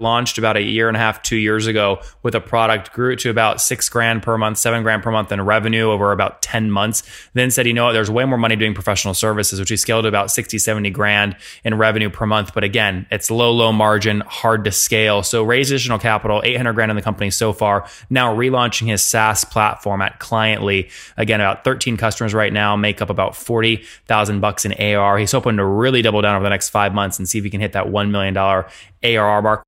launched about a year and a half, two years ago with a product, grew it to about six grand per month, seven grand per month in revenue over about 10 months. Then said, you know what, there's way more money doing professional services, which he scaled to about 60, 70 grand in revenue per month. But again, it's low, low margin, hard to scale. So raised additional capital, 800 grand in the company so far. Now relaunching his SaaS platform at Cliently. Again, about 13 customers right now make up about 40,000 bucks in AR. He's hoping to really double down over the next five months and see if he can hit that $1 million ARR mark.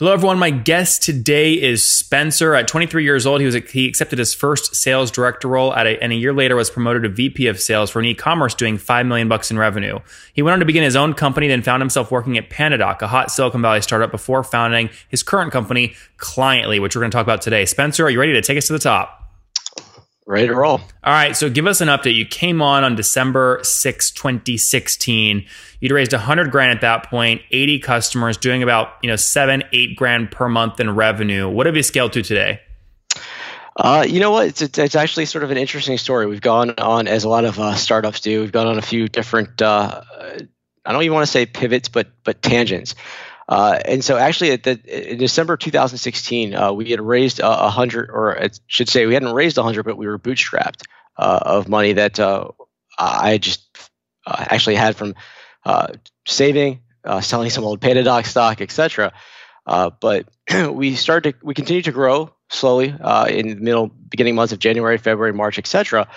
Hello, everyone. My guest today is Spencer. At 23 years old, he was he accepted his first sales director role, at a, and a year later was promoted to VP of sales for an e-commerce doing five million bucks in revenue. He went on to begin his own company, then found himself working at PandaDoc, a hot Silicon Valley startup, before founding his current company, Cliently, which we're going to talk about today. Spencer, are you ready to take us to the top? Ready to roll. All right. So give us an update. You came on on December 6, 2016. You'd raised 100 grand at that point, 80 customers, doing about, you know, seven, eight grand per month in revenue. What have you scaled to today? Uh, you know what? It's, it's, it's actually sort of an interesting story. We've gone on, as a lot of uh, startups do, we've gone on a few different, uh, I don't even want to say pivots, but but tangents. Uh, and so, actually, at the, in December 2016, uh, we had raised a hundred, or I should say, we hadn't raised a hundred, but we were bootstrapped uh, of money that uh, I just uh, actually had from uh, saving, selling some old PandaDoc stock, etc. but we started, to, we continued to grow slowly in the middle, beginning months of January, February, March, etc.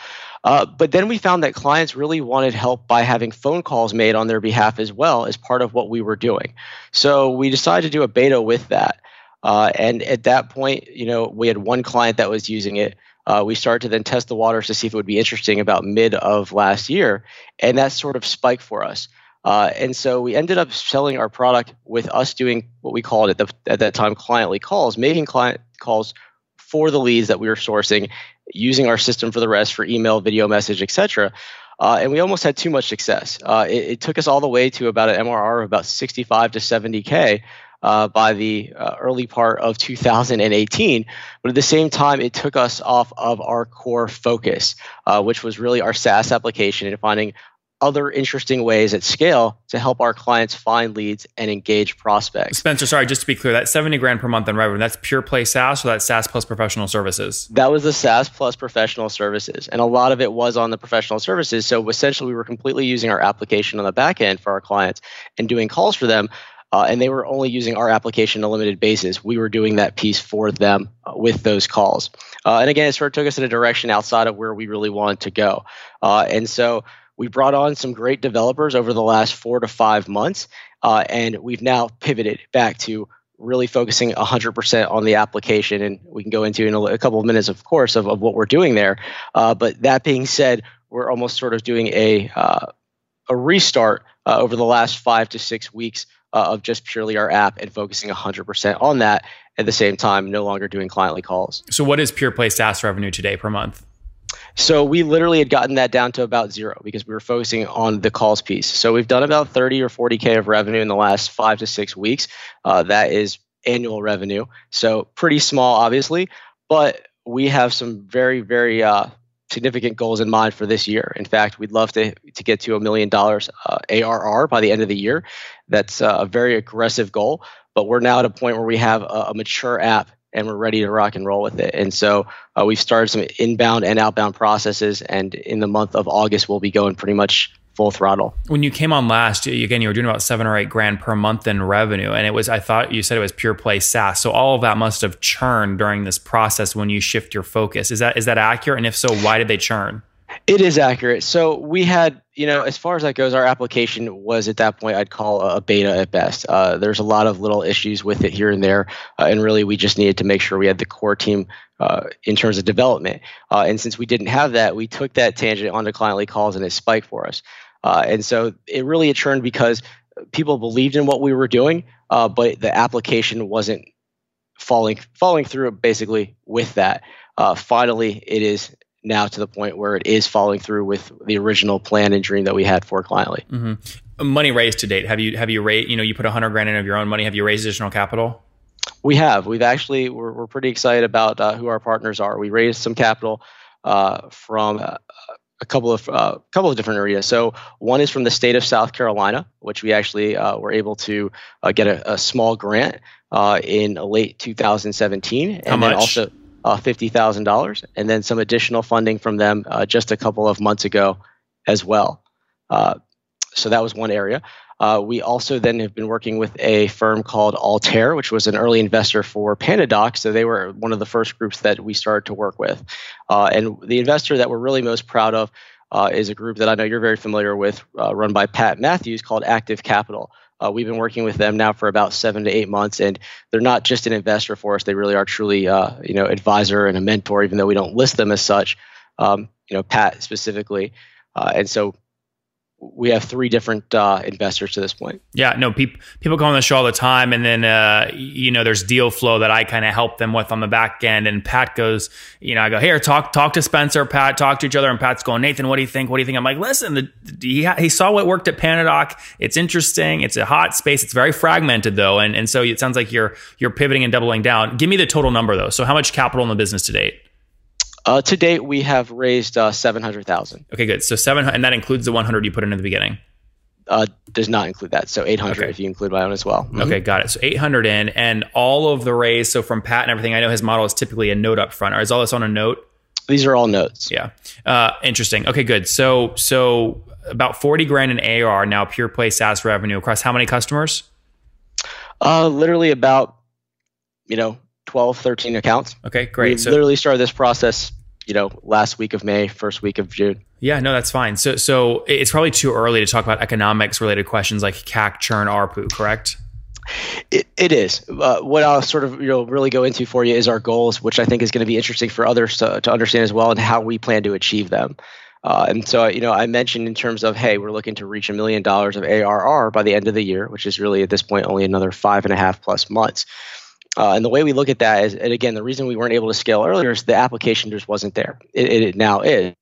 Uh, but then we found that clients really wanted help by having phone calls made on their behalf as well as part of what we were doing. So we decided to do a beta with that. Uh, and at that point, you know, we had one client that was using it. Uh, we started to then test the waters to see if it would be interesting about mid of last year, and that sort of spiked for us. Uh, and so we ended up selling our product with us doing what we called at, the, at that time cliently calls, making client calls for the leads that we were sourcing, using our system for the rest for email, video message, etc. Uh, and we almost had too much success. Uh, it, it, took us all the way to about an MRR of about 65 to 70k uh, by the uh, early part of 2018. But at the same time, it took us off of our core focus, uh, which was really our SaaS application and finding other interesting ways at scale to help our clients find leads and engage prospects. Spencer, sorry, just to be clear, that 70 grand per month in revenue, that's pure play SaaS or that's SaaS plus professional services? That was the SaaS plus professional services. And a lot of it was on the professional services. So essentially, we were completely using our application on the back end for our clients and doing calls for them. Uh, and they were only using our application on a limited basis. We were doing that piece for them uh, with those calls. Uh, and again, it sort of took us in a direction outside of where we really wanted to go. Uh, and so we brought on some great developers over the last four to five months, uh, and we've now pivoted back to really focusing 100% on the application. And we can go into in a, a couple of minutes, of course, of, of what we're doing there. Uh, but that being said, we're almost sort of doing a uh, a restart uh, over the last five to six weeks uh, of just purely our app and focusing 100% on that. At the same time, no longer doing cliently calls. So, what is Pure Play SaaS revenue today per month? So we literally had gotten that down to about zero because we were focusing on the calls piece. So we've done about 30 or 40K of revenue in the last five to six weeks. Uh, that is annual revenue. So pretty small, obviously, but we have some very, very uh, significant goals in mind for this year. In fact, we'd love to, to get to a million dollars uh, ARR by the end of the year. That's uh, a very aggressive goal, but we're now at a point where we have a, a mature app and we're ready to rock and roll with it. And so uh, we've started some inbound and outbound processes, and in the month of August, we'll be going pretty much full throttle. When you came on last, again, you were doing about seven or eight grand per month in revenue, and it was I thought you said it was pure play SaaS. So all of that must have churned during this process when you shift your focus. Is that is that accurate? And if so, why did they churn? It is accurate. So we had, you know, as far as that goes, our application was at that point I'd call a beta at best. Uh, there's a lot of little issues with it here and there, uh, and really we just needed to make sure we had the core team uh, in terms of development. Uh, and since we didn't have that, we took that tangent onto cliently calls and it spiked for us. Uh, and so it really churned because people believed in what we were doing, uh, but the application wasn't falling falling through basically with that. finally, it is now to the point where it is following through with the original plan and dream that we had for Cliently. Mm-hmm. Money raised to date. Have you have you raised? You know, you put a hundred grand in of your own money. Have you raised additional capital? We have. We've actually we're, we're pretty excited about uh, who our partners are. We raised some capital uh, from uh, a couple of uh, couple of different areas. So one is from the state of South Carolina, which we actually uh, were able to uh, get a, a, small grant in late 2017, How and much? then also uh, $50,000, and then some additional funding from them uh, just a couple of months ago as well. Uh, so that was one area. Uh, we also then have been working with a firm called Altair, which was an early investor for PandaDoc. So they were one of the first groups that we started to work with. Uh, and the investor that we're really most proud of uh, is a group that I know you're very familiar with, run by Pat Matthews, called Active Capital. Uh, we've been working with them now for about seven to eight months, and they're not just an investor for us; they really are truly, uh, you know, advisor and a mentor. Even though we don't list them as such, um, you know, Pat specifically, uh, and so we have three different uh, investors to this point. Yeah, no, people people come on the show all the time, and then uh, you know there's deal flow that I kind of help them with on the back end. And Pat goes, you know, I go here, talk talk to Spencer, Pat, talk to each other, and Pat's going, Nathan, what do you think? What do you think? I'm like, listen, the, he he saw what worked at PandaDoc. It's interesting. It's a hot space. It's very fragmented though, and and so it sounds like you're you're pivoting and doubling down. Give me the total number though. So how much capital in the business to date? Uh, to date, we have raised uh, seven hundred thousand. Okay, good. So seven, and that includes the one hundred you put in at the beginning. Uh, does not include that. So eight hundred okay. if you include my own as well. Mm-hmm. Okay, got it. So eight hundred in, and all of the raise. So from Pat and everything, I know his model is typically a note up front. Or is all this on a note? These are all notes. Yeah. Uh, interesting. Okay, good. So so about forty grand in AR now, pure play SaaS revenue across how many customers? Uh, literally about you know 12, 13 accounts. Okay, great. We so, literally started this process you know last week of May, first week of June. Yeah, no, that's fine. So so it's probably too early to talk about economics related questions like CAC, churn, ARPU, correct? It, it is. Uh, what I'll sort of you know really go into for you is our goals, which I think is going to be interesting for others to, to understand as well, and how we plan to achieve them. Uh, and so, you know, I mentioned in terms of, hey, we're looking to reach a million dollars of ARR by the end of the year, which is really at this point only another five and a half plus months. Uh, and the way we look at that is, and again, the reason we weren't able to scale earlier is the application just wasn't there. It, it now is.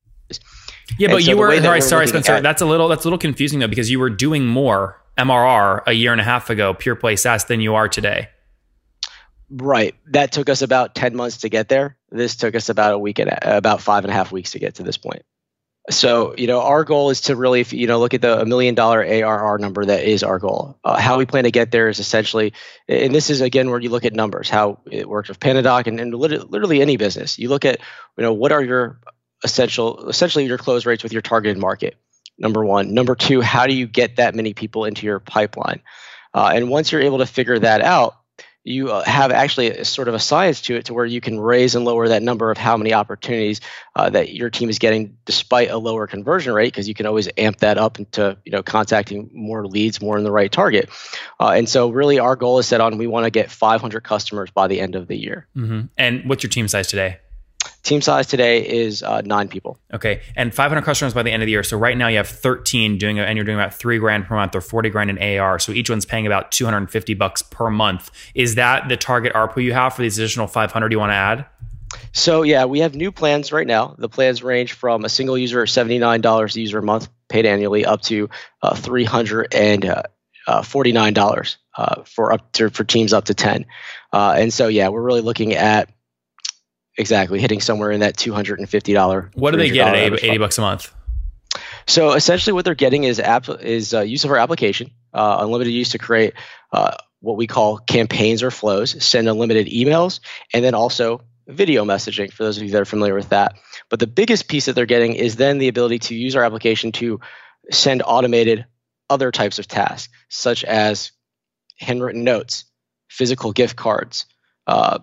Yeah, but so you were sorry, sorry, Spencer. At, that's a little that's a little confusing though because you were doing more MRR a year and a half ago, pure play SaaS, than you are today. Right. That took us about ten months to get there. This took us about a week and about five and a half weeks to get to this point. So, you know, our goal is to really, you know, look at the million dollar ARR number that is our goal. Uh, how we plan to get there is essentially, and this is again where you look at numbers, how it works with PandaDoc and, and literally any business. You look at, you know, what are your essential, essentially your close rates with your targeted market. Number one. Number two, how do you get that many people into your pipeline? Uh, and once you're able to figure that out, you uh, have actually a, sort of a science to it to where you can raise and lower that number of how many opportunities uh, that your team is getting despite a lower conversion rate because you can always amp that up into you know contacting more leads more in the right target. Uh, and so really our goal is set on we want to get 500 customers by the end of the year. Mm-hmm. and what's your team size today Team size today is uh, nine people. Okay, and 500 customers by the end of the year. So right now you have 13 doing, and you're doing about three grand per month or 40 grand in AR. So each one's paying about 250 bucks per month. Is that the target ARPU you have for these additional 500 you want to add? So yeah, we have new plans right now. The plans range from a single user $79 a user a month paid annually up to uh, $349 uh, uh, for up to, for teams up to 10. Uh, and so yeah, we're really looking at exactly. Hitting somewhere in that $250 what do they get at 80, 80 bucks a month? So essentially what they're getting is app is uh, use of our application uh, unlimited use to create uh, what we call campaigns or flows send unlimited emails and then also video messaging for those of you that are familiar with that. But the biggest piece that they're getting is then the ability to use our application to send automated other types of tasks such as handwritten notes physical gift cards uh,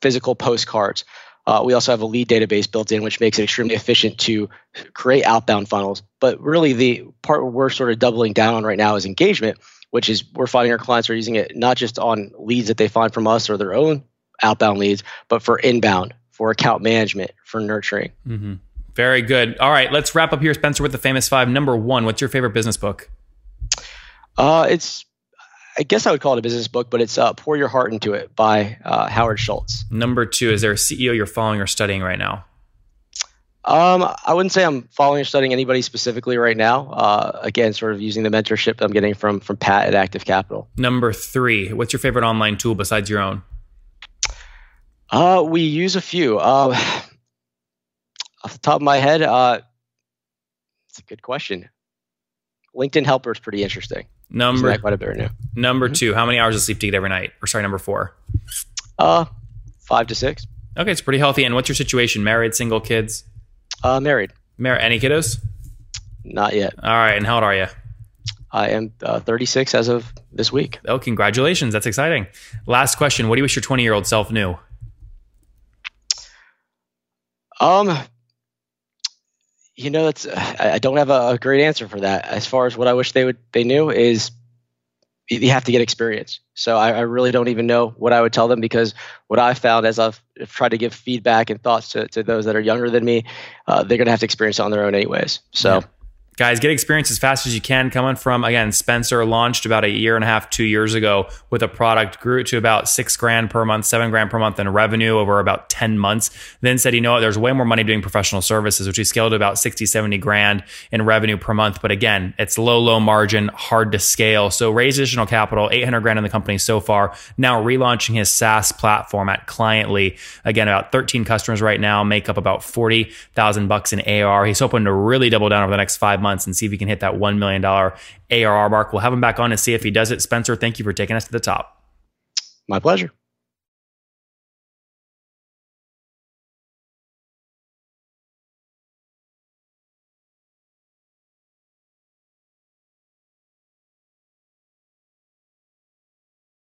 physical postcards Uh, we also have a lead database built in, which makes it extremely efficient to create outbound funnels. But really, the part we're sort of doubling down on right now is engagement, which is we're finding our clients are using it not just on leads that they find from us or their own outbound leads, but for inbound, for account management, for nurturing. Mm-hmm. Very good. All right, let's wrap up here, Spencer, with the famous five. Number one, what's your favorite business book? Uh, it's I guess I would call it a business book, but it's uh, Pour Your Heart Into It by uh, Howard Schultz. Number two, is there a CEO you're following or studying right now? Um, I wouldn't say I'm following or studying anybody specifically right now. Uh, again, sort of using the mentorship I'm getting from from Pat at Active Capital. Number three, what's your favorite online tool besides your own? Uh, we use a few. Uh, off the top of my head, uh, it's a good question. LinkedIn Helper is pretty interesting. Number quite a bit right now. Number mm-hmm. two, how many hours of sleep do you get every night? Or sorry, number four. Uh, five to six. Okay, it's pretty healthy. And what's your situation? Married, single, kids? Uh, married. Married. Any kiddos? Not yet. All right. And how old are you? I am uh, 36 as of this week. Oh, congratulations! That's exciting. Last question: What do you wish your 20 year old self knew? Um, you know, that's I don't have a, great answer for that. As far as what I wish they would they knew is you have to get experience. So I, I really don't even know what I would tell them because what I found as I've tried to give feedback and thoughts to, to those that are younger than me, uh, they're gonna have to experience it on their own anyways. So. Yeah guys get experience as fast as you can. Coming from again spencer launched about a year and a half two years ago with a product grew it to about six grand per month seven grand per month in revenue over about 10 months. Then said you know what? There's way more money doing professional services which he scaled to about 60 70 grand in revenue per month. But again it's low low margin hard to scale. So raise additional capital 800 grand in the company so far. Now relaunching his saas platform at cliently again about 13 customers right now make up about 40000 bucks in ar he's hoping to really double down over the next five months months and see if he can hit that $1 million ARR mark. We'll have him back on and see if he does it. Spencer, thank you for taking us to the top. My pleasure.